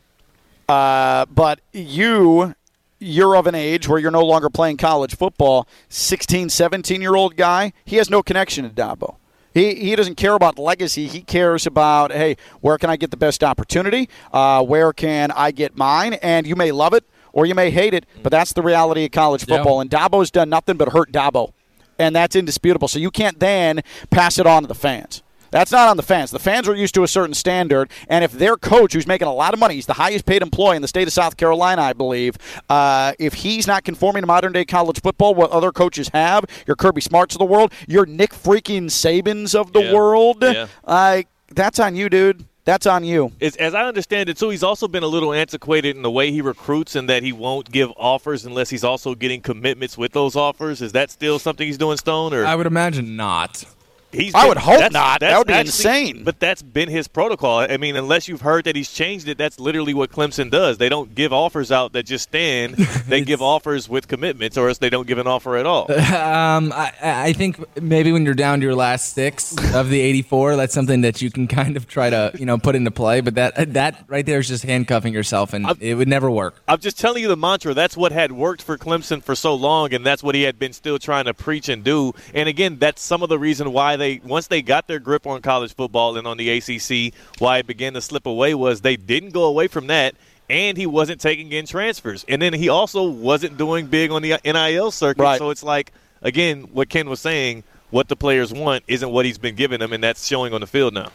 Uh, but you you're of an age where you're no longer playing college football, 16, 17 year old guy, he has no connection to Dabo. He, he doesn't care about legacy. He cares about, hey, where can I get the best opportunity? Uh, where can I get mine? And you may love it or you may hate it, but that's the reality of college football. Yeah. And Dabo's done nothing but hurt Dabo. And that's indisputable. So you can't then pass it on to the fans. That's not on the fans. The fans are used to a certain standard, and if their coach, who's making a lot of money, he's the highest paid employee in the state of South Carolina, I believe, uh, if he's not conforming to modern day college football, what other coaches have, your Kirby Smarts of the world, your Nick freaking Sabans of the yeah. world, yeah. uh, that's on you, dude. That's on you. It's, as I understand it, too, he's also been a little antiquated in the way he recruits and that he won't give offers unless he's also getting commitments with those offers. Is that still something he's doing, Stone? Or I would imagine not. He's I been, would hope that's, not. That's that would be actually, insane. But that's been his protocol. I mean, unless you've heard that he's changed it, that's literally what Clemson does. They don't give offers out that just stand. They give offers with commitments, or else they don't give an offer at all. Um, I, I think maybe when you're down to your last six of the 84, that's something that you can kind of try to you know put into play. But that that right there is just handcuffing yourself, and I'm, it would never work. I'm just telling you the mantra. That's what had worked for Clemson for so long, and that's what he had been still trying to preach and do. And again, that's some of the reason why they once they got their grip on college football and on the ACC, why it began to slip away was they didn't go away from that and he wasn't taking in transfers. And then he also wasn't doing big on the NIL circuit. Right. So it's like, again, what Ken was saying, what the players want isn't what he's been giving them, and that's showing on the field now.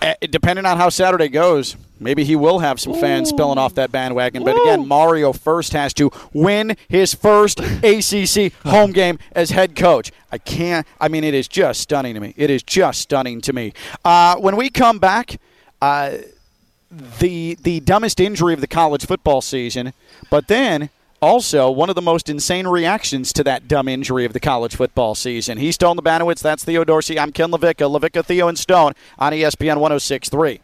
Uh, depending on how Saturday goes, maybe he will have some fans Ooh. spilling off that bandwagon. But again, Mario first has to win his first ACC home game as head coach. I can't. I mean, it is just stunning to me. It is just stunning to me. Uh, when we come back, uh, the the dumbest injury of the college football season, but then also one of the most insane reactions to that dumb injury of the college football season. He's Stone Labanowitz. That's Theo Dorsey. I'm Ken LaVicka. LaVicka, Theo, and Stone on ESPN 1063.